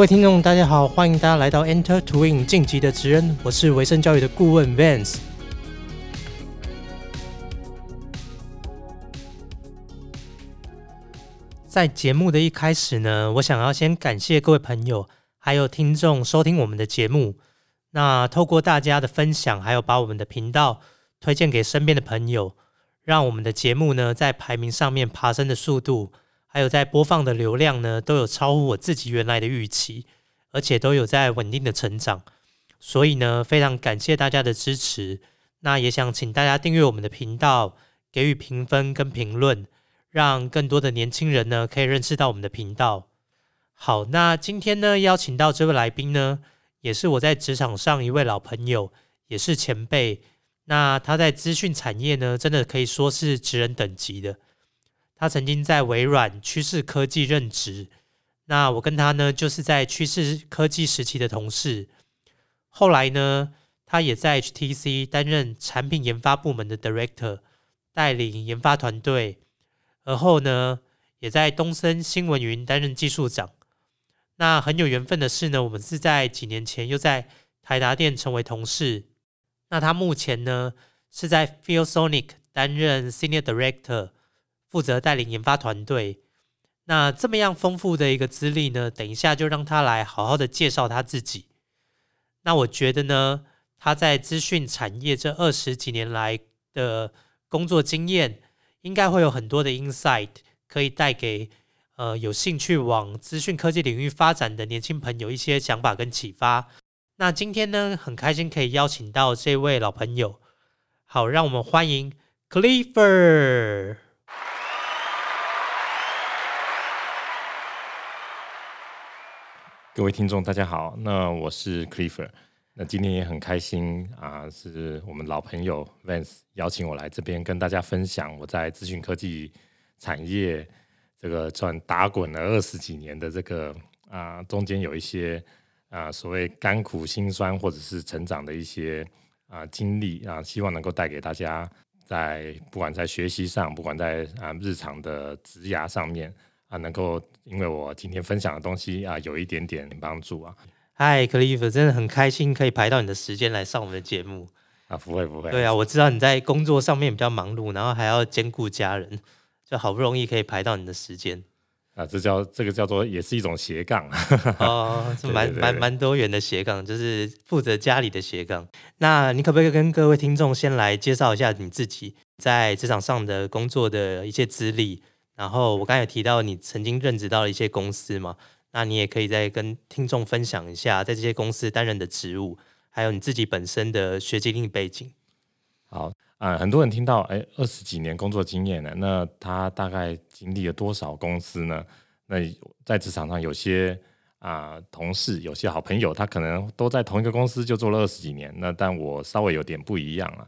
各位听众，大家好，欢迎大家来到 Enter Twin 晋级的职人，我是维生教育的顾问 Vance。在节目的一开始呢，我想要先感谢各位朋友还有听众收听我们的节目。那透过大家的分享，还有把我们的频道推荐给身边的朋友，让我们的节目呢在排名上面爬升的速度。还有在播放的流量呢，都有超乎我自己原来的预期，而且都有在稳定的成长，所以呢，非常感谢大家的支持。那也想请大家订阅我们的频道，给予评分跟评论，让更多的年轻人呢可以认识到我们的频道。好，那今天呢邀请到这位来宾呢，也是我在职场上一位老朋友，也是前辈。那他在资讯产业呢，真的可以说是职人等级的。他曾经在微软趋势科技任职，那我跟他呢就是在趋势科技时期的同事。后来呢，他也在 HTC 担任产品研发部门的 Director，带领研发团队。而后呢，也在东森新闻云担任技术长。那很有缘分的是呢，我们是在几年前又在台达电成为同事。那他目前呢是在 f e e l Sonic 担任 Senior Director。负责带领研发团队，那这么样丰富的一个资历呢？等一下就让他来好好的介绍他自己。那我觉得呢，他在资讯产业这二十几年来的工作经验，应该会有很多的 insight 可以带给呃有兴趣往资讯科技领域发展的年轻朋友一些想法跟启发。那今天呢，很开心可以邀请到这位老朋友，好，让我们欢迎 Clifford。各位听众，大家好。那我是 Clifford。那今天也很开心啊，是我们老朋友 Vance 邀请我来这边跟大家分享我在资讯科技产业这个转打滚了二十几年的这个啊，中间有一些啊所谓甘苦辛酸或者是成长的一些啊经历啊，希望能够带给大家在不管在学习上，不管在啊日常的职涯上面。啊，能够因为我今天分享的东西啊，有一点点帮助啊。嗨，克利夫，真的很开心可以排到你的时间来上我们的节目啊，不会不会。对啊，我知道你在工作上面比较忙碌，然后还要兼顾家人，就好不容易可以排到你的时间啊。这叫这个叫做也是一种斜杠 哦，是蛮蛮蛮多元的斜杠，就是负责家里的斜杠。那你可不可以跟各位听众先来介绍一下你自己在职场上的工作的一些资历？然后我刚才提到你曾经任职到了一些公司嘛，那你也可以再跟听众分享一下在这些公司担任的职务，还有你自己本身的学经历背景。好啊，很多人听到哎二十几年工作经验呢，那他大概经历了多少公司呢？那在职场上有些啊同事，有些好朋友，他可能都在同一个公司就做了二十几年，那但我稍微有点不一样了。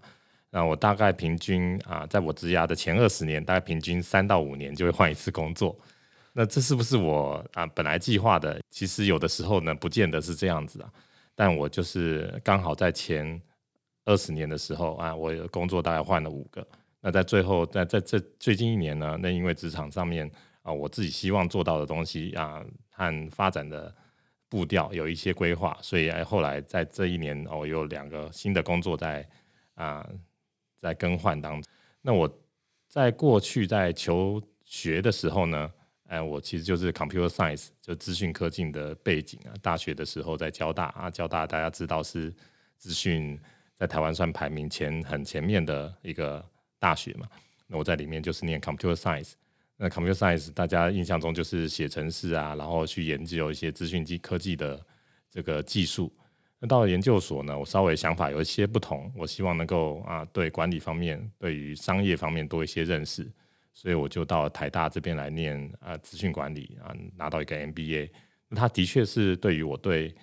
那我大概平均啊，在我职涯的前二十年，大概平均三到五年就会换一次工作。那这是不是我啊本来计划的？其实有的时候呢，不见得是这样子啊。但我就是刚好在前二十年的时候啊，我工作大概换了五个。那在最后，在在这最近一年呢，那因为职场上面啊，我自己希望做到的东西啊和发展的步调有一些规划，所以后来在这一年哦，有两个新的工作在啊。在更换当中，那我在过去在求学的时候呢，哎，我其实就是 computer science，就资讯科技的背景啊。大学的时候在交大啊，交大大家知道是资讯在台湾算排名前很前面的一个大学嘛。那我在里面就是念 computer science，那 computer science 大家印象中就是写程式啊，然后去研究一些资讯机科技的这个技术。那到了研究所呢，我稍微想法有一些不同，我希望能够啊，对管理方面，对于商业方面多一些认识，所以我就到台大这边来念啊，资讯管理啊，拿到一个 MBA。那它的确是对于我对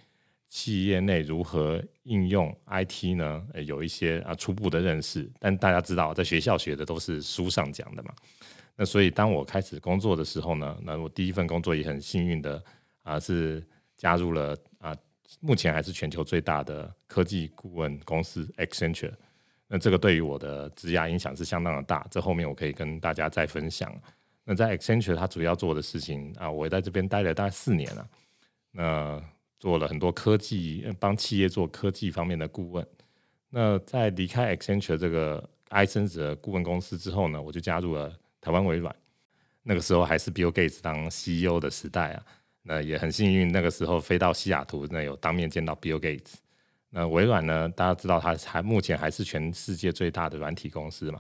企业内如何应用 IT 呢，有一些啊初步的认识。但大家知道，在学校学的都是书上讲的嘛。那所以当我开始工作的时候呢，那我第一份工作也很幸运的啊，是加入了。目前还是全球最大的科技顾问公司 Accenture，那这个对于我的职涯影响是相当的大。这后面我可以跟大家再分享。那在 Accenture，它主要做的事情啊，我在这边待了大概四年了。那做了很多科技，帮企业做科技方面的顾问。那在离开 Accenture 这个埃森哲顾问公司之后呢，我就加入了台湾微软。那个时候还是 Bill Gates 当 CEO 的时代啊，那也很幸运，那个时候飞到西雅图，那有当面见到 Bill Gates。那微软呢，大家知道它还目前还是全世界最大的软体公司嘛。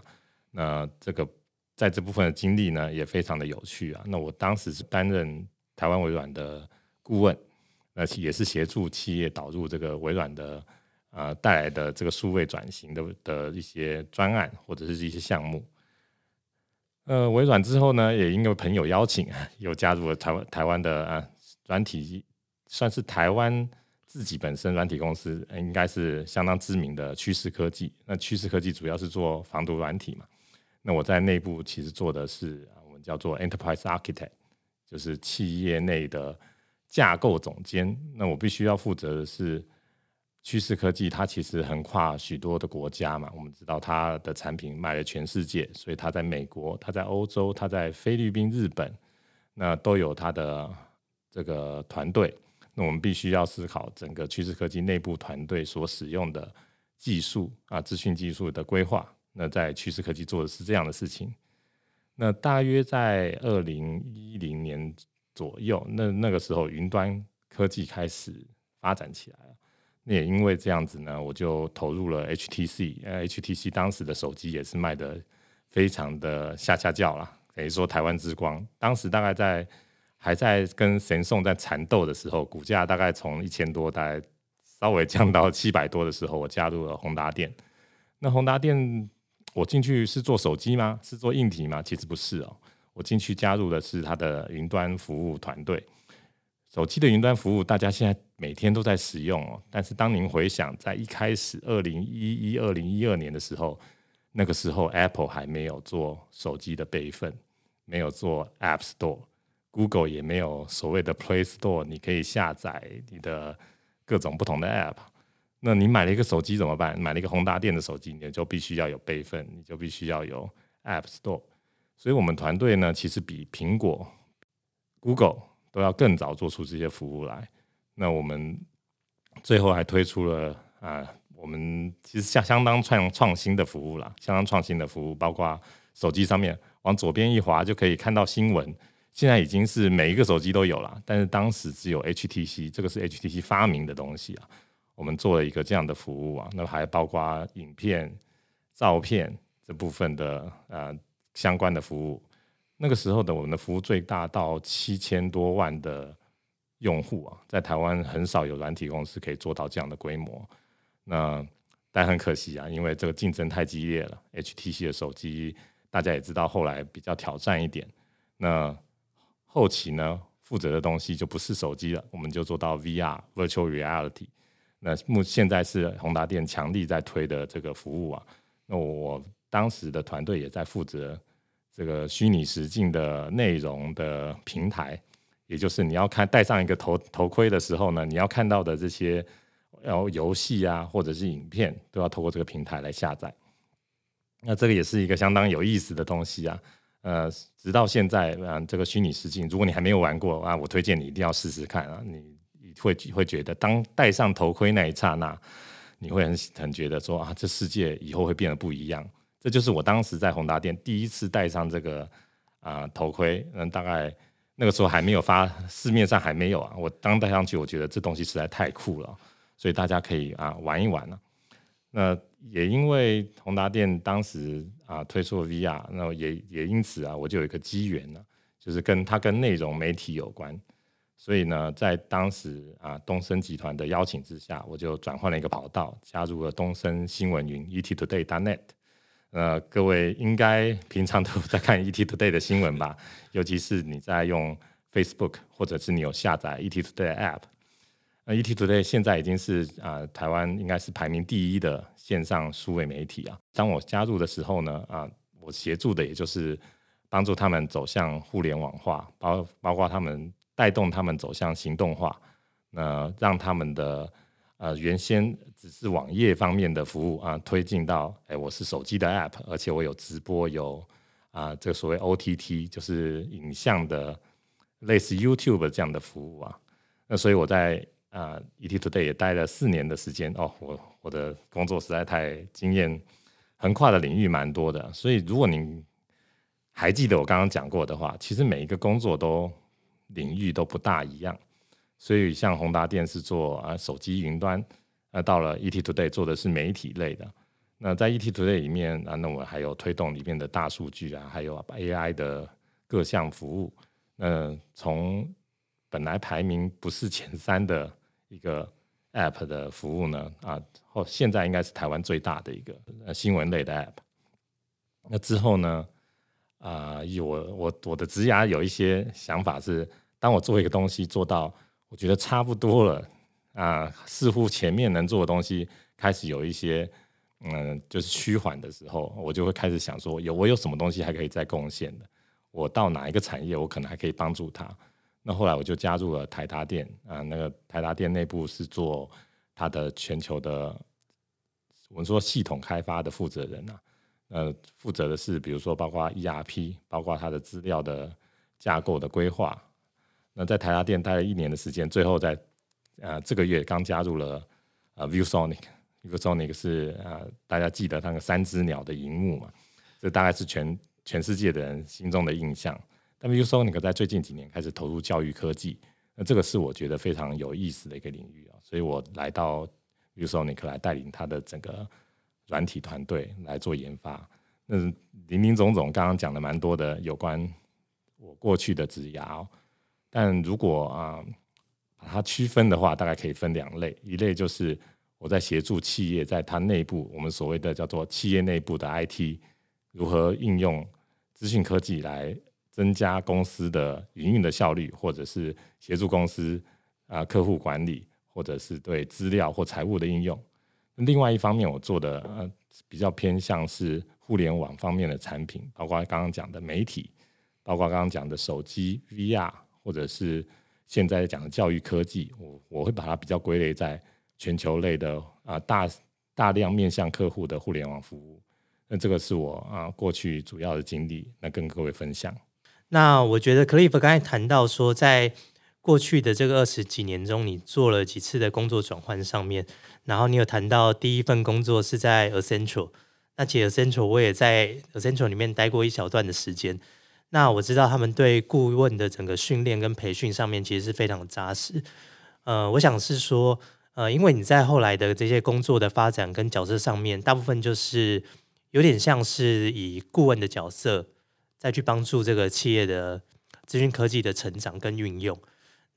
那这个在这部分的经历呢，也非常的有趣啊。那我当时是担任台湾微软的顾问，那也是协助企业导入这个微软的呃带来的这个数位转型的的一些专案或者是一些项目。呃，微软之后呢，也因为朋友邀请，又加入了台湾台湾的啊软体，算是台湾自己本身软体公司，应该是相当知名的趋势科技。那趋势科技主要是做防毒软体嘛。那我在内部其实做的是我们叫做 Enterprise Architect，就是企业内的架构总监。那我必须要负责的是趋势科技，它其实横跨许多的国家嘛。我们知道它的产品卖了全世界，所以它在美国、它在欧洲、它在菲律宾、日本，那都有它的这个团队。那我们必须要思考整个趋势科技内部团队所使用的技术啊，资讯技术的规划。那在趋势科技做的是这样的事情。那大约在二零一零年左右，那那个时候云端科技开始发展起来了。那也因为这样子呢，我就投入了 HTC。呃，HTC 当时的手机也是卖的非常的下下叫啦，等于说台湾之光。当时大概在还在跟神送在缠斗的时候，股价大概从一千多，大概稍微降到 七百多的时候，我加入了宏达电。那宏达电。我进去是做手机吗？是做硬体吗？其实不是哦。我进去加入的是它的云端服务团队。手机的云端服务，大家现在每天都在使用哦。但是当您回想在一开始二零一一、二零一二年的时候，那个时候 Apple 还没有做手机的备份，没有做 App Store Google 也没有所谓的 Play Store，你可以下载你的各种不同的 App。那你买了一个手机怎么办？买了一个宏达电的手机，你就必须要有备份，你就必须要有 App Store。所以，我们团队呢，其实比苹果、Google 都要更早做出这些服务来。那我们最后还推出了啊，我们其实相相当创创新的服务啦，相当创新的服务，包括手机上面往左边一滑就可以看到新闻，现在已经是每一个手机都有了。但是当时只有 HTC，这个是 HTC 发明的东西啊。我们做了一个这样的服务啊，那还包括影片、照片这部分的呃相关的服务。那个时候的我们的服务最大到七千多万的用户啊，在台湾很少有软体公司可以做到这样的规模。那但很可惜啊，因为这个竞争太激烈了。HTC 的手机大家也知道，后来比较挑战一点。那后期呢，负责的东西就不是手机了，我们就做到 VR（Virtual Reality）。那目现在是宏达电强力在推的这个服务啊，那我当时的团队也在负责这个虚拟实境的内容的平台，也就是你要看戴上一个头头盔的时候呢，你要看到的这些然后游戏啊或者是影片都要透过这个平台来下载。那这个也是一个相当有意思的东西啊，呃，直到现在啊，这个虚拟实境，如果你还没有玩过啊，我推荐你一定要试试看啊，你。会会觉得，当戴上头盔那一刹那，你会很很觉得说啊，这世界以后会变得不一样。这就是我当时在宏达店第一次戴上这个啊头盔，嗯，大概那个时候还没有发，市面上还没有啊。我刚戴上去，我觉得这东西实在太酷了，所以大家可以啊玩一玩呢。那也因为宏达店当时啊推出 VR，那也也因此啊，我就有一个机缘呢，就是跟它跟内容媒体有关。所以呢，在当时啊，东森集团的邀请之下，我就转换了一个跑道，加入了东森新闻云 ETtoday.net。呃，各位应该平常都在看 ETtoday 的新闻吧？尤其是你在用 Facebook，或者是你有下载 ETtoday App。那 ETtoday 现在已经是啊，台湾应该是排名第一的线上数位媒体啊。当我加入的时候呢，啊，我协助的也就是帮助他们走向互联网化，包包括他们。带动他们走向行动化，那让他们的呃原先只是网页方面的服务啊，推进到哎我是手机的 App，而且我有直播有啊这个所谓 OTT 就是影像的类似 YouTube 这样的服务啊，那所以我在啊 ET Today 也待了四年的时间哦，我我的工作实在太经验横跨的领域蛮多的，所以如果您还记得我刚刚讲过的话，其实每一个工作都领域都不大一样。所以像宏达电是做啊手机云端，那到了 ET Today 做的是媒体类的。那在 ET Today 里面啊，那我还有推动里面的大数据啊，还有 AI 的各项服务。那从本来排名不是前三的一个 App 的服务呢，啊，后现在应该是台湾最大的一个新闻类的 App。那之后呢，啊，有我我我的职涯有一些想法是，当我做一个东西做到我觉得差不多了啊，似乎前面能做的东西开始有一些嗯，就是趋缓的时候，我就会开始想说，有我有什么东西还可以再贡献的？我到哪一个产业，我可能还可以帮助他？那后来我就加入了台达电啊，那个台达电内部是做它的全球的，我们说系统开发的负责人啊，呃，负责的是比如说包括 ERP，包括它的资料的架构的规划。那在台达电待了一年的时间，最后在呃这个月刚加入了呃 ViewSonic，ViewSonic 是呃大家记得那个三只鸟的荧幕嘛，这大概是全全世界的人心中的印象。但 ViewSonic 在最近几年开始投入教育科技，那这个是我觉得非常有意思的一个领域啊，所以我来到 ViewSonic 来带领他的整个软体团队来做研发。那林林总总刚刚讲的蛮多的有关我过去的职涯，但如果啊把它区分的话，大概可以分两类，一类就是我在协助企业在它内部，我们所谓的叫做企业内部的 IT 如何应用资讯科技来。增加公司的营运的效率，或者是协助公司啊客户管理，或者是对资料或财务的应用。另外一方面，我做的呃比较偏向是互联网方面的产品，包括刚刚讲的媒体，包括刚刚讲的手机 VR，或者是现在讲的教育科技。我我会把它比较归类在全球类的啊大大量面向客户的互联网服务。那这个是我啊过去主要的经历，那跟各位分享。那我觉得 Cliff 刚才谈到说，在过去的这个二十几年中，你做了几次的工作转换上面，然后你有谈到第一份工作是在 Essential，那其实 Essential 我也在 Essential 里面待过一小段的时间。那我知道他们对顾问的整个训练跟培训上面其实是非常扎实。呃，我想是说，呃，因为你在后来的这些工作的发展跟角色上面，大部分就是有点像是以顾问的角色。再去帮助这个企业的资讯科技的成长跟运用，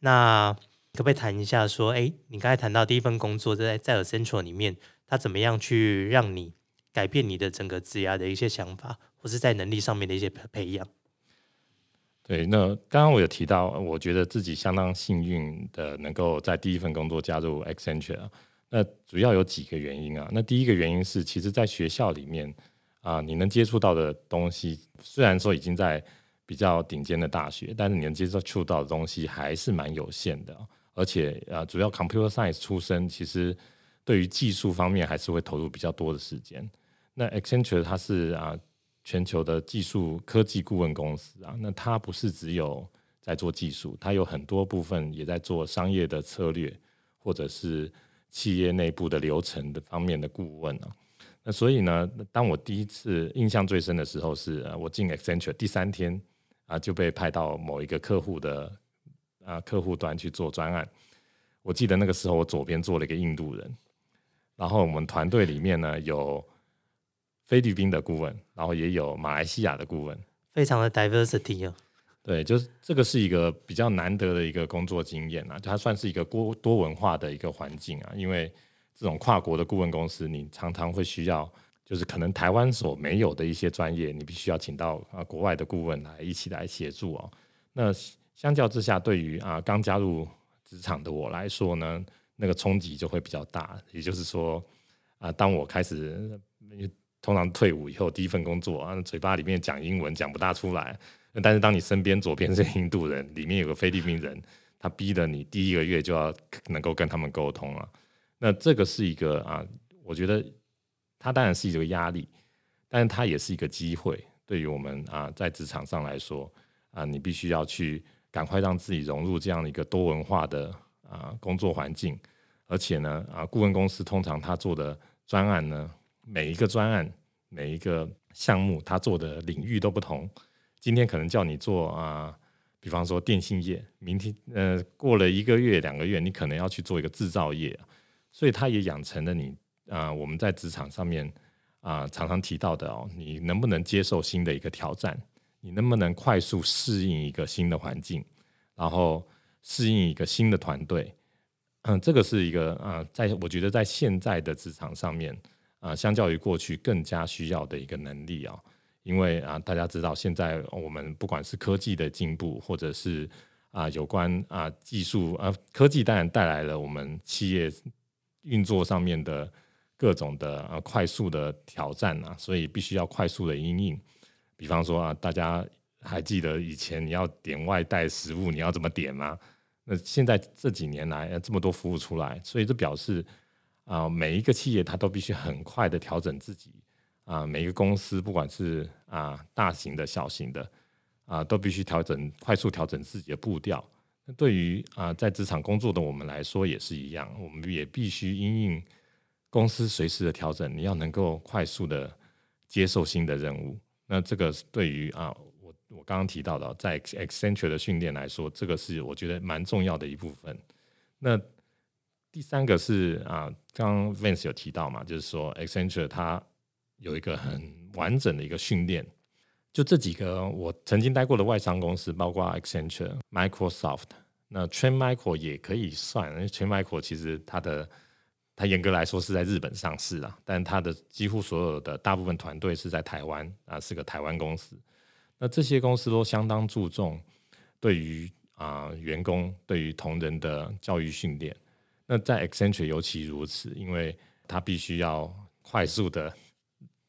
那可不可以谈一下说，哎，你刚才谈到第一份工作在在 Central 里面，它怎么样去让你改变你的整个职涯的一些想法，或是在能力上面的一些培养？对，那刚刚我有提到，我觉得自己相当幸运的能够在第一份工作加入 Accenture，那主要有几个原因啊。那第一个原因是，其实在学校里面。啊，你能接触到的东西，虽然说已经在比较顶尖的大学，但是你能接触到的东西还是蛮有限的。而且啊，主要 computer science 出身，其实对于技术方面还是会投入比较多的时间。那 Accenture 它是啊全球的技术科技顾问公司啊，那它不是只有在做技术，它有很多部分也在做商业的策略，或者是企业内部的流程的方面的顾问啊。那所以呢，当我第一次印象最深的时候是，我进 Accenture 第三天啊就被派到某一个客户的啊客户端去做专案。我记得那个时候我左边坐了一个印度人，然后我们团队里面呢有菲律宾的顾问，然后也有马来西亚的顾问，非常的 diversity 哦。对，就是这个是一个比较难得的一个工作经验啊，它算是一个多多文化的一个环境啊，因为。这种跨国的顾问公司，你常常会需要，就是可能台湾所没有的一些专业，你必须要请到啊国外的顾问来一起来协助哦。那相较之下，对于啊刚加入职场的我来说呢，那个冲击就会比较大。也就是说，啊，当我开始通常退伍以后，第一份工作啊，嘴巴里面讲英文讲不大出来，但是当你身边左边是印度人，里面有个菲律宾人，他逼得你第一个月就要能够跟他们沟通了。那这个是一个啊，我觉得它当然是一个压力，但是它也是一个机会。对于我们啊，在职场上来说啊，你必须要去赶快让自己融入这样的一个多文化的啊工作环境，而且呢啊顾问公司通常他做的专案呢，每一个专案每一个项目他做的领域都不同。今天可能叫你做啊，比方说电信业，明天呃过了一个月两个月，你可能要去做一个制造业，所以他也养成了你啊我们在职场上面啊常常提到的哦，你能不能接受新的一个挑战？你能不能快速适应一个新的环境，然后适应一个新的团队？嗯，这个是一个啊，在我觉得在现在的职场上面啊，相较于过去更加需要的一个能力啊。因为啊，大家知道现在我们不管是科技的进步，或者是啊有关啊技术啊科技，当然带来了我们企业运作上面的各种的啊快速的挑战啊，所以必须要快速的应应。比方说啊，大家还记得以前你要点外带食物，你要怎么点吗？那现在这几年来，这么多服务出来，所以这表示啊，每一个企业它都必须很快的调整自己啊，每一个公司不管是啊大型的、小型的啊，都必须调整快速调整自己的步调。那对于啊在职场工作的我们来说也是一样，我们也必须因应公司随时的调整，你要能够快速的接受新的任务。那这个对于啊，我我刚刚提到的，在 Accenture 的训练来说，这个是我觉得蛮重要的一部分。那第三个是啊，刚刚 Vince 有提到嘛，就是说 Accenture 它有一个很完整的一个训练。就这几个我曾经待过的外商公司，包括 Accenture、Microsoft，那 Train Micro 也可以算，因为 Train Micro 其实它的它严格来说是在日本上市啊，但它的几乎所有的大部分团队是在台湾啊，是个台湾公司。那这些公司都相当注重对于啊员工对于同仁的教育训练。那在 Accenture 尤其如此，因为它必须要快速的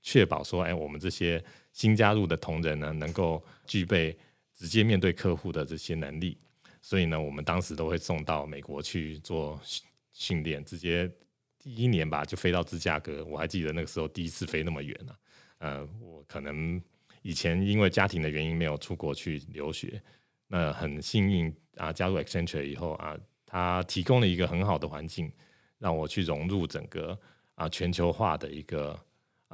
确保说，哎，我们这些新加入的同仁呢，能够具备直接面对客户的这些能力。所以呢，我们当时都会送到美国去做训练，直接。第一年吧，就飞到芝加哥。我还记得那个时候第一次飞那么远呢。呃，我可能以前因为家庭的原因没有出国去留学。那很幸运啊，加入 Accenture 以后啊，它提供了一个很好的环境，让我去融入整个啊全球化的一个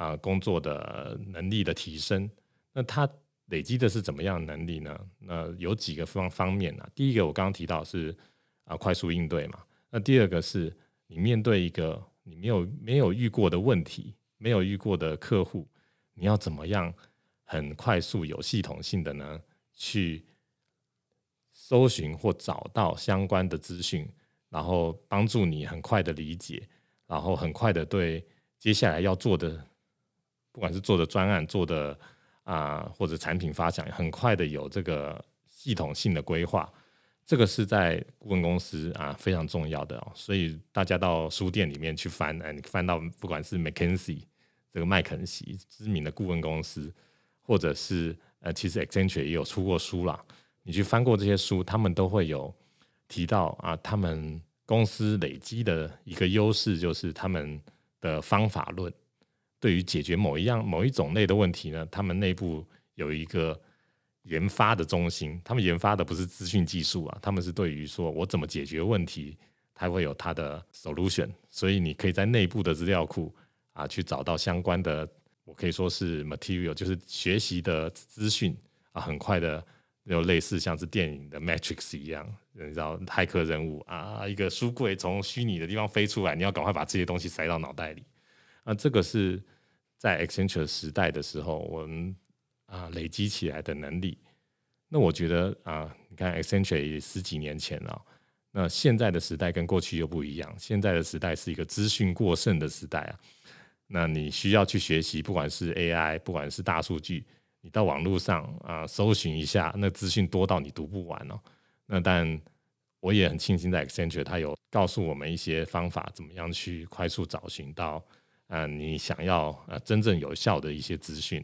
啊工作的能力的提升。那它累积的是怎么样的能力呢？那有几个方方面啊。第一个我刚刚提到是啊快速应对嘛。那第二个是。你面对一个你没有没有遇过的问题，没有遇过的客户，你要怎么样很快速、有系统性的呢？去搜寻或找到相关的资讯，然后帮助你很快的理解，然后很快的对接下来要做的，不管是做的专案、做的啊或者产品发展，很快的有这个系统性的规划。这个是在顾问公司啊非常重要的哦，所以大家到书店里面去翻，哎，你翻到不管是 McKinsey 这个麦肯锡知名的顾问公司，或者是呃，其实 Accenture 也有出过书啦，你去翻过这些书，他们都会有提到啊，他们公司累积的一个优势就是他们的方法论，对于解决某一样某一种类的问题呢，他们内部有一个。研发的中心，他们研发的不是资讯技术啊，他们是对于说我怎么解决问题，它会有它的 solution，所以你可以在内部的资料库啊去找到相关的，我可以说是 material，就是学习的资讯啊，很快的有类似像是电影的 Matrix 一样，你知道骇客人物啊，一个书柜从虚拟的地方飞出来，你要赶快把这些东西塞到脑袋里那，这个是在 Accenture 时代的时候，我们。啊，累积起来的能力，那我觉得啊，你看 Accenture 也十几年前了，那现在的时代跟过去又不一样。现在的时代是一个资讯过剩的时代啊，那你需要去学习，不管是 AI，不管是大数据，你到网络上啊搜寻一下，那资讯多到你读不完哦。那但我也很庆幸在 Accenture，它有告诉我们一些方法，怎么样去快速找寻到啊你想要啊真正有效的一些资讯。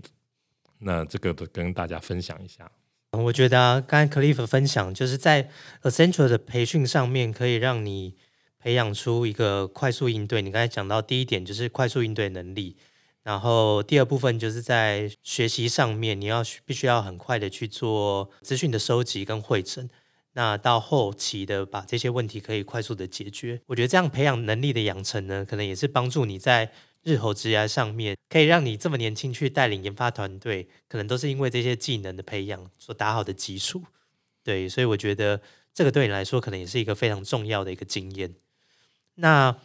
那这个都跟大家分享一下。我觉得啊，刚才 Cliff 分享，就是在 Essential 的培训上面，可以让你培养出一个快速应对。你刚才讲到第一点就是快速应对能力，然后第二部分就是在学习上面，你要必须要很快的去做资讯的收集跟汇整。那到后期的把这些问题可以快速的解决。我觉得这样培养能力的养成呢，可能也是帮助你在日后职业上面，可以让你这么年轻去带领研发团队，可能都是因为这些技能的培养所打好的基础。对，所以我觉得这个对你来说，可能也是一个非常重要的一个经验。那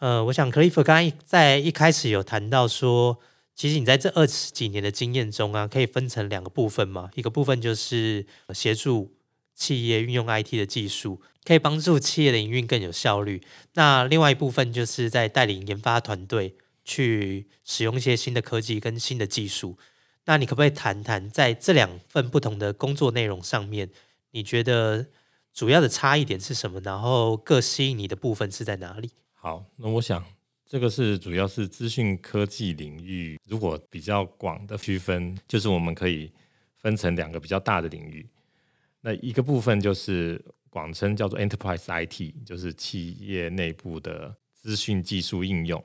呃，我想 Cliff 刚刚在一开始有谈到说。其实你在这二十几年的经验中啊，可以分成两个部分嘛。一个部分就是协助企业运用 IT 的技术，可以帮助企业的营运更有效率。那另外一部分就是在带领研发团队去使用一些新的科技跟新的技术。那你可不可以谈谈在这两份不同的工作内容上面，你觉得主要的差异点是什么？然后各吸引你的部分是在哪里？好，那我想。这个是主要是资讯科技领域，如果比较广的区分，就是我们可以分成两个比较大的领域。那一个部分就是广称叫做 Enterprise IT，就是企业内部的资讯技术应用。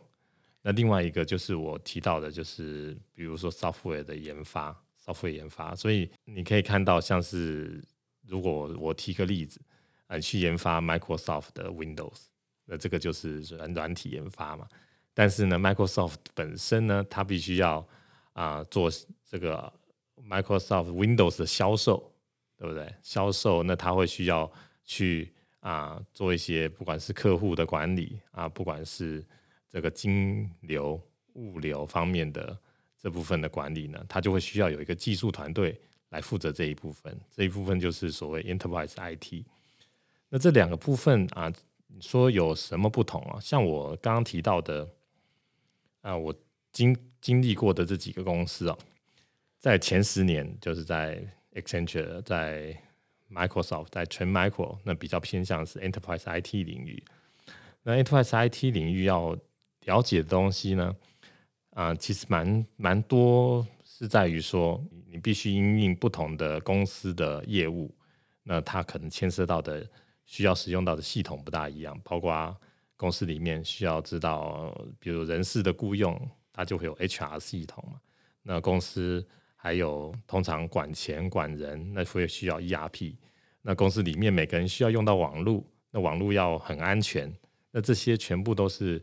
那另外一个就是我提到的，就是比如说 software 的研发，software 研发。所以你可以看到，像是如果我提个例子，呃，去研发 Microsoft 的 Windows。那这个就是软软体研发嘛，但是呢，Microsoft 本身呢，它必须要啊做这个 Microsoft Windows 的销售，对不对？销售那它会需要去啊做一些不管是客户的管理啊，不管是这个金流、物流方面的这部分的管理呢，它就会需要有一个技术团队来负责这一部分。这一部分就是所谓 Enterprise IT。那这两个部分啊。说有什么不同啊？像我刚刚提到的，啊，我经经历过的这几个公司啊，在前十年，就是在 Accenture、在 Microsoft、在全 Micro，那比较偏向是 Enterprise IT 领域。那 Enterprise IT 领域要了解的东西呢，啊，其实蛮蛮多，是在于说，你必须因应不同的公司的业务，那它可能牵涉到的。需要使用到的系统不大一样，包括公司里面需要知道，比如人事的雇佣，它就会有 HR 系统嘛。那公司还有通常管钱管人，那会需要 ERP。那公司里面每个人需要用到网络，那网络要很安全。那这些全部都是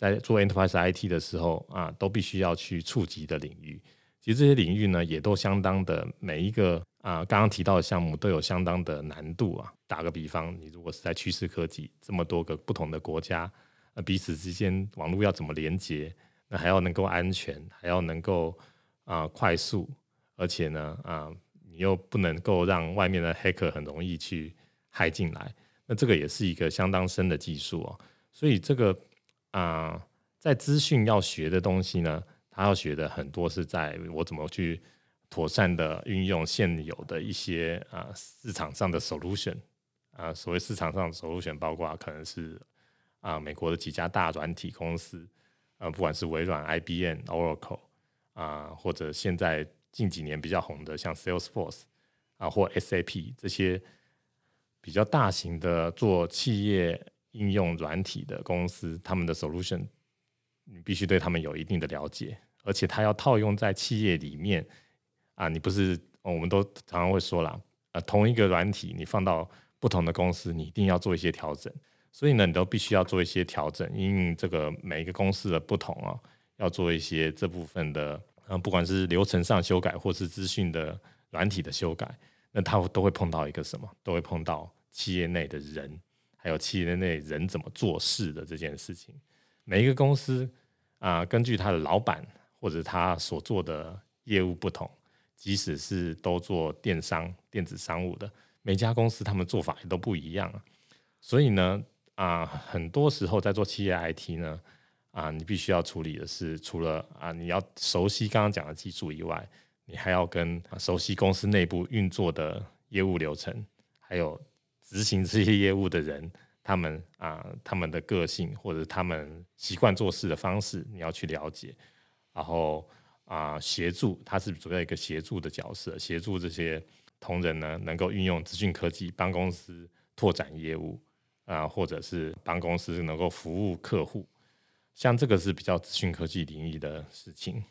在做 Enterprise IT 的时候啊，都必须要去触及的领域。其实这些领域呢，也都相当的每一个。啊，刚刚提到的项目都有相当的难度啊。打个比方，你如果是在趋势科技这么多个不同的国家，呃，彼此之间网络要怎么连接？那还要能够安全，还要能够啊快速，而且呢啊，你又不能够让外面的黑客很容易去害进来。那这个也是一个相当深的技术哦。所以这个啊，在资讯要学的东西呢，他要学的很多是在我怎么去。妥善的运用现有的一些啊市场上的 solution 啊，所谓市场上的 solution 包括可能是啊美国的几家大软体公司，呃不管是微软、IBM、Oracle 啊，或者现在近几年比较红的像 Salesforce 啊或 SAP 这些比较大型的做企业应用软体的公司，他们的 solution 你必须对他们有一定的了解，而且它要套用在企业里面。啊，你不是，我们都常常会说啦，呃，同一个软体你放到不同的公司，你一定要做一些调整。所以呢，你都必须要做一些调整，因为这个每一个公司的不同啊，要做一些这部分的，嗯，不管是流程上修改，或是资讯的软体的修改，那它都会碰到一个什么？都会碰到企业内的人，还有企业内人怎么做事的这件事情。每一个公司啊，根据他的老板或者他所做的业务不同。即使是都做电商、电子商务的，每家公司他们做法也都不一样啊。所以呢，啊，很多时候在做企业 IT 呢，啊，你必须要处理的是，除了啊，你要熟悉刚刚讲的技术以外，你还要跟熟悉公司内部运作的业务流程，还有执行这些业务的人，他们啊，他们的个性或者他们习惯做事的方式，你要去了解，然后。啊，协助他是主要一个协助的角色，协助这些同仁呢，能够运用资讯科技帮公司拓展业务啊，或者是帮公司能够服务客户，像这个是比较资讯科技领域的事情。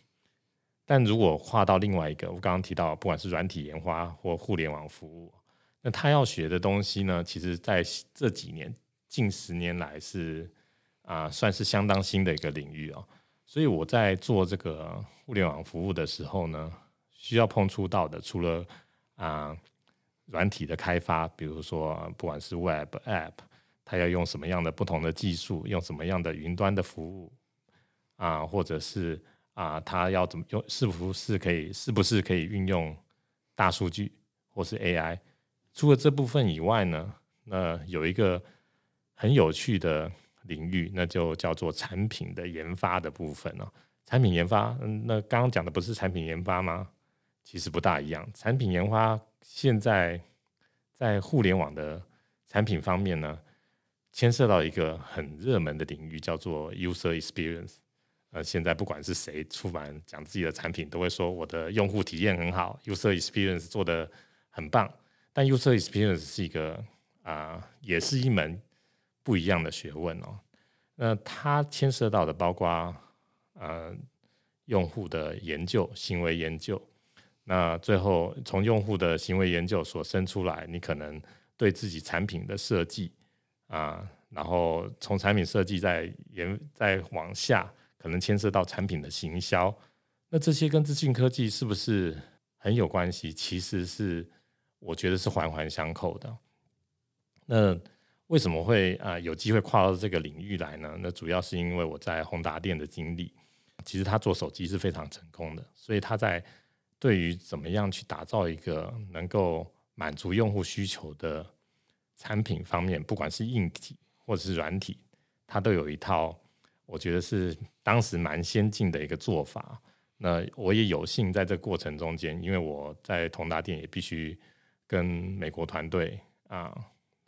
但如果跨到另外一个，我刚刚提到，不管是软体研发或互联网服务，那他要学的东西呢，其实在这几年近十年来是啊，算是相当新的一个领域哦。所以我在做这个互联网服务的时候呢，需要碰触到的，除了啊软体的开发，比如说不管是 Web App，它要用什么样的不同的技术，用什么样的云端的服务啊，或者是啊，它要怎么用，是不是可以，是不是可以运用大数据或是 AI？除了这部分以外呢，那有一个很有趣的领域，那就叫做产品的研发的部分哦。产品研发，嗯，那刚刚讲的不是产品研发吗？其实不大一样。产品研发现在在互联网的产品方面呢，牵涉到一个很热门的领域，叫做 user experience。呃，现在不管是谁出版讲自己的产品，都会说我的用户体验很好，user experience 做的很棒。但 user experience 是一个啊，也是一门不一样的学问哦。那它牵涉到的包括呃用户的研究、行为研究。那最后从用户的行为研究所生出来，你可能对自己产品的设计啊，然后从产品设计再研再往下，可能牵涉到产品的行销。那这些跟资讯科技是不是很有关系？其实是。我觉得是环环相扣的。那为什么会啊有机会跨到这个领域来呢？那主要是因为我在宏达电的经历。其实他做手机是非常成功的，所以他在对于怎么样去打造一个能够满足用户需求的产品方面，不管是硬体或者是软体，他都有一套我觉得是当时蛮先进的一个做法。那我也有幸在这过程中间，因为我在宏达电也必须。跟美国团队啊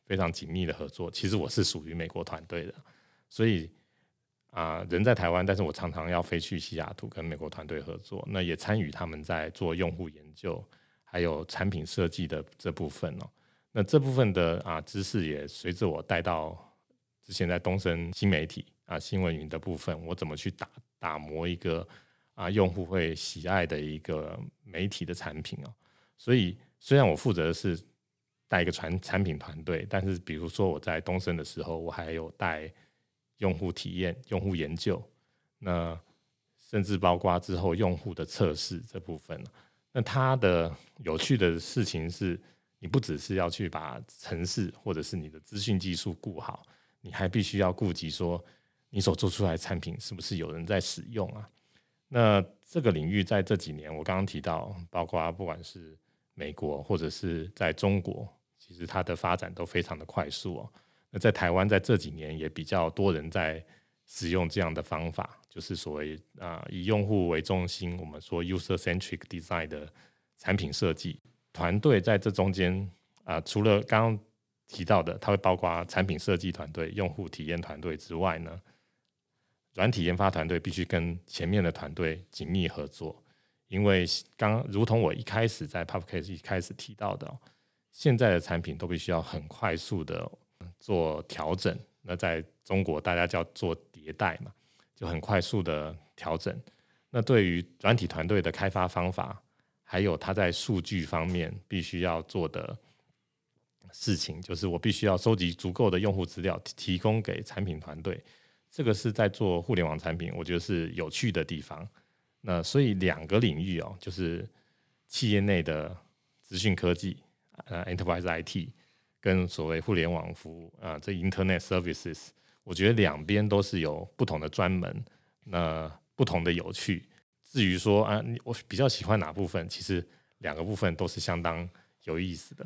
非常紧密的合作，其实我是属于美国团队的，所以啊人在台湾，但是我常常要飞去西雅图跟美国团队合作，那也参与他们在做用户研究，还有产品设计的这部分哦。那这部分的啊知识也随着我带到之前在东森新媒体啊新闻云的部分，我怎么去打打磨一个啊用户会喜爱的一个媒体的产品哦，所以。虽然我负责的是带一个产产品团队，但是比如说我在东升的时候，我还有带用户体验、用户研究，那甚至包括之后用户的测试这部分。那它的有趣的事情是，你不只是要去把城市或者是你的资讯技术顾好，你还必须要顾及说你所做出来的产品是不是有人在使用啊？那这个领域在这几年，我刚刚提到，包括不管是美国或者是在中国，其实它的发展都非常的快速哦。那在台湾，在这几年也比较多人在使用这样的方法，就是所谓啊以用户为中心，我们说 user centric design 的产品设计团队在这中间啊，除了刚刚提到的，它会包括产品设计团队、用户体验团队之外呢，软体研发团队必须跟前面的团队紧密合作。因为刚如同我一开始在 Pubcase 一开始提到的，现在的产品都必须要很快速的做调整。那在中国，大家叫做迭代嘛，就很快速的调整。那对于软体团队的开发方法，还有他在数据方面必须要做的事情，就是我必须要收集足够的用户资料，提供给产品团队。这个是在做互联网产品，我觉得是有趣的地方。那所以两个领域哦，就是企业内的资讯科技，呃，enterprise IT，跟所谓互联网服务啊，这 internet services，我觉得两边都是有不同的专门，那不同的有趣。至于说啊，我比较喜欢哪部分，其实两个部分都是相当有意思的。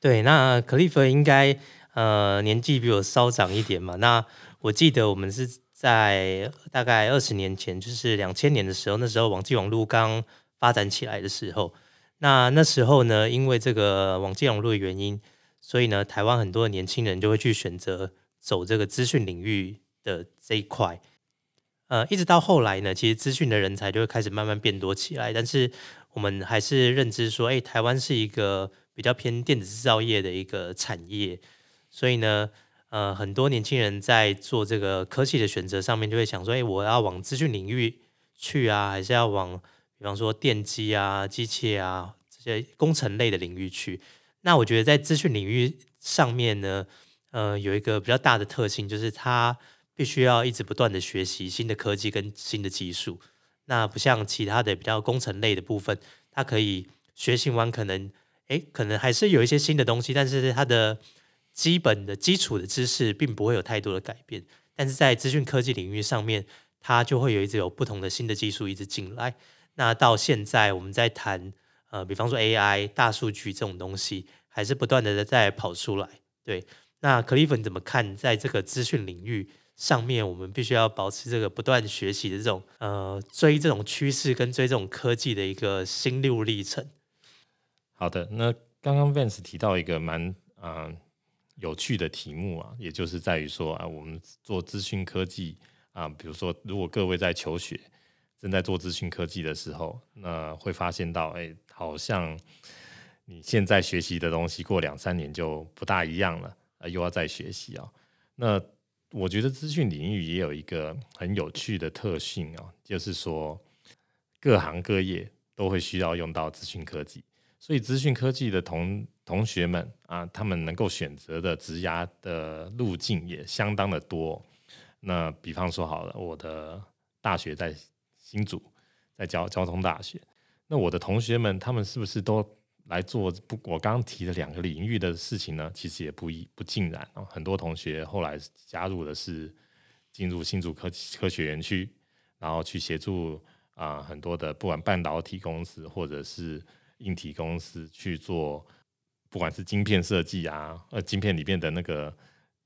对，那克利夫应该呃年纪比我稍长一点嘛，那我记得我们是。在大概二十年前，就是两千年的时候，那时候网际网络刚发展起来的时候，那那时候呢，因为这个网际网络的原因，所以呢，台湾很多的年轻人就会去选择走这个资讯领域的这一块。呃，一直到后来呢，其实资讯的人才就会开始慢慢变多起来，但是我们还是认知说，哎，台湾是一个比较偏电子制造业的一个产业，所以呢。呃，很多年轻人在做这个科技的选择上面，就会想说：，哎，我要往资讯领域去啊，还是要往，比方说电机啊、机械啊这些工程类的领域去？那我觉得在资讯领域上面呢，呃，有一个比较大的特性，就是它必须要一直不断的学习新的科技跟新的技术。那不像其他的比较工程类的部分，它可以学习完可能，哎，可能还是有一些新的东西，但是它的基本的基础的知识并不会有太多的改变。但是在资讯科技领域上面，它就会有一直有不同的新的技术一直进来。那到现在我们在谈。呃，比方说 AI、大数据这种东西，还是不断的在跑出来。对，那克利夫你怎么看？在这个资讯领域上面，我们必须要保持这个不断学习的这种呃追这种趋势跟追这种科技的一个心路历程。好的，那刚刚 Vance 提到一个蛮嗯有趣的题目啊，也就是在于说啊，我们做资讯科技啊，比如说如果各位在求学。正在做资讯科技的时候，那会发现到，哎，好像你现在学习的东西，过两三年就不大一样了，啊，又要再学习啊。那我觉得资讯领域也有一个很有趣的特性啊，就是说各行各业都会需要用到资讯科技，所以资讯科技的同同学们啊，他们能够选择的职涯的路径也相当的多。那比方说好了，我的大学在新组在交交通大学，那我的同学们他们是不是都来做不？我刚刚提的两个领域的事情呢？其实也不一不尽然哦。很多同学后来加入的是进入新竹科科学园区，然后去协助啊很多的不管半导体公司或者是硬体公司去做，不管是晶片设计啊，呃，晶片里面的那个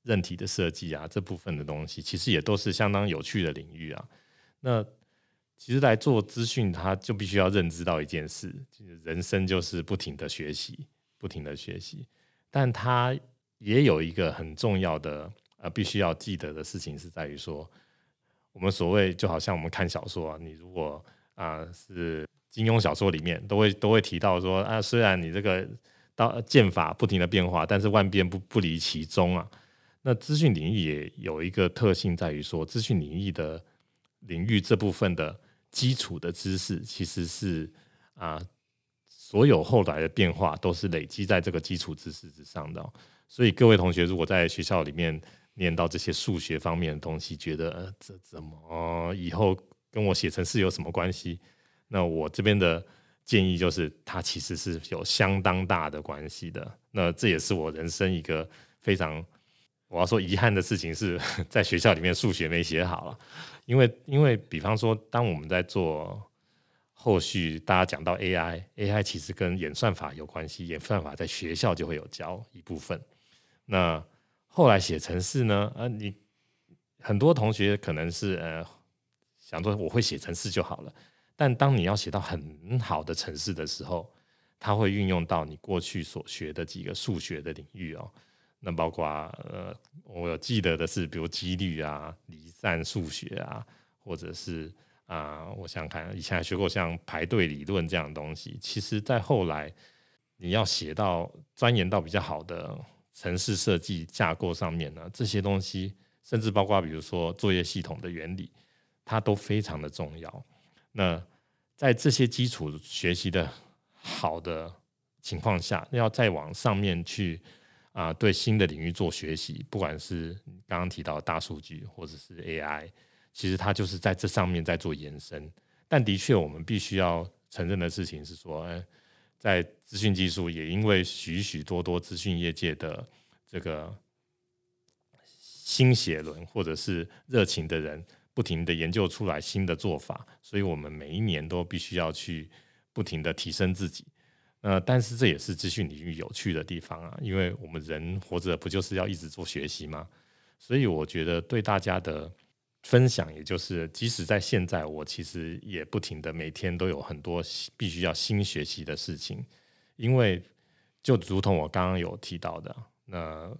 韧体的设计啊，这部分的东西，其实也都是相当有趣的领域啊。那其实来做资讯，他就必须要认知到一件事，就是人生就是不停的学习，不停的学习。但他也有一个很重要的呃，必须要记得的事情，是在于说，我们所谓就好像我们看小说啊，你如果啊是金庸小说里面，都会都会提到说啊，虽然你这个刀剑法不停的变化，但是万变不不离其宗啊。那资讯领域也有一个特性，在于说，资讯领域的领域这部分的。基础的知识其实是啊，所有后来的变化都是累积在这个基础知识之上的。所以各位同学，如果在学校里面念到这些数学方面的东西，觉得呃这怎么以后跟我写程式有什么关系？那我这边的建议就是，它其实是有相当大的关系的。那这也是我人生一个非常。我要说遗憾的事情是 在学校里面数学没写好了，因为因为比方说，当我们在做后续，大家讲到 AI，AI 其实跟演算法有关系，演算法在学校就会有教一部分。那后来写程式呢？啊，你很多同学可能是呃想说我会写程式就好了，但当你要写到很好的城市的时候，它会运用到你过去所学的几个数学的领域哦。那包括呃，我有记得的是，比如几率啊、离散数学啊，或者是啊，我想想看，以前还学过像排队理论这样的东西。其实，在后来你要写到钻研到比较好的城市设计架构上面呢，这些东西，甚至包括比如说作业系统的原理，它都非常的重要。那在这些基础学习的好的情况下，要再往上面去。啊，对新的领域做学习，不管是刚刚提到大数据或者是 AI，其实它就是在这上面在做延伸。但的确，我们必须要承认的事情是说，哎，在资讯技术也因为许许多多资讯业界的这个新血轮或者是热情的人，不停的研究出来新的做法，所以我们每一年都必须要去不停的提升自己。呃，但是这也是资讯领域有趣的地方啊，因为我们人活着不就是要一直做学习吗？所以我觉得对大家的分享，也就是即使在现在，我其实也不停的每天都有很多必须要新学习的事情，因为就如同我刚刚有提到的，那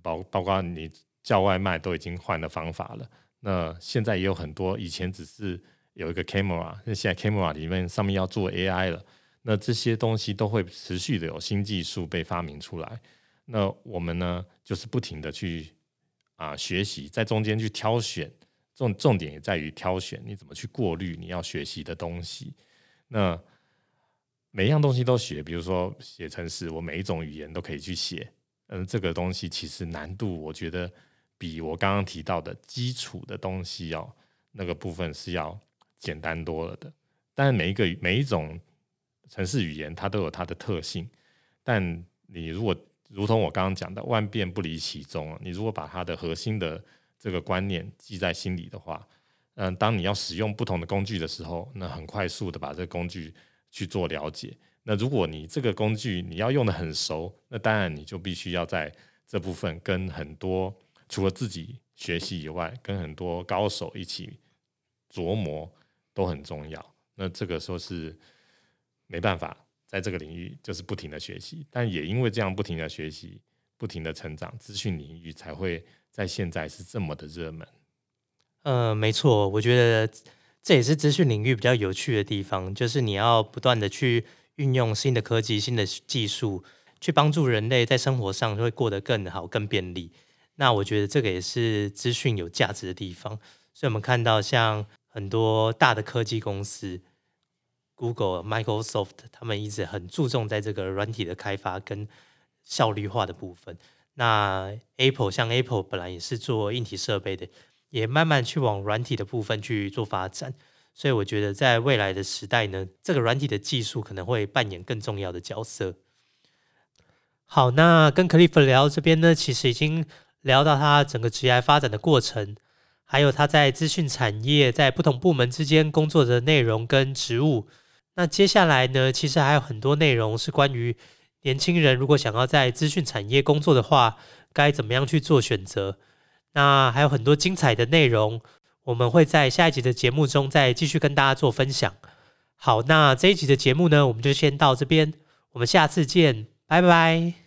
包包括你叫外卖都已经换了方法了，那现在也有很多以前只是有一个 camera，那现在 camera 里面上面要做 AI 了。那这些东西都会持续的有新技术被发明出来，那我们呢就是不停的去啊学习，在中间去挑选，重重点也在于挑选你怎么去过滤你要学习的东西。那每一样东西都学，比如说写程式，我每一种语言都可以去写。嗯，这个东西其实难度，我觉得比我刚刚提到的基础的东西哦，那个部分是要简单多了的。但是每一个每一种城市语言，它都有它的特性。但你如果如同我刚刚讲的，万变不离其宗，你如果把它的核心的这个观念记在心里的话，嗯，当你要使用不同的工具的时候，那很快速的把这个工具去做了解。那如果你这个工具你要用的很熟，那当然你就必须要在这部分跟很多除了自己学习以外，跟很多高手一起琢磨都很重要。那这个时候是没办法在这个领域就是不停的学习，但也因为这样不停的学习、不停的成长，资讯领域才会在现在是这么的热门。呃，没错，我觉得这也是资讯领域比较有趣的地方，就是你要不断的去。运用新的科技、新的技术，去帮助人类在生活上会过得更好、更便利。那我觉得这个也是资讯有价值的地方。所以，我们看到像很多大的科技公司，Google、Microsoft，他们一直很注重在这个软体的开发跟效率化的部分。那 Apple 像 Apple 本来也是做硬体设备的，也慢慢去往软体的部分去做发展。所以我觉得，在未来的时代呢，这个软体的技术可能会扮演更重要的角色。好，那跟 Cliff 聊这边呢，其实已经聊到他整个职业发展的过程，还有他在资讯产业在不同部门之间工作的内容跟职务。那接下来呢，其实还有很多内容是关于年轻人如果想要在资讯产业工作的话，该怎么样去做选择。那还有很多精彩的内容。我们会在下一集的节目中再继续跟大家做分享。好，那这一集的节目呢，我们就先到这边，我们下次见，拜拜。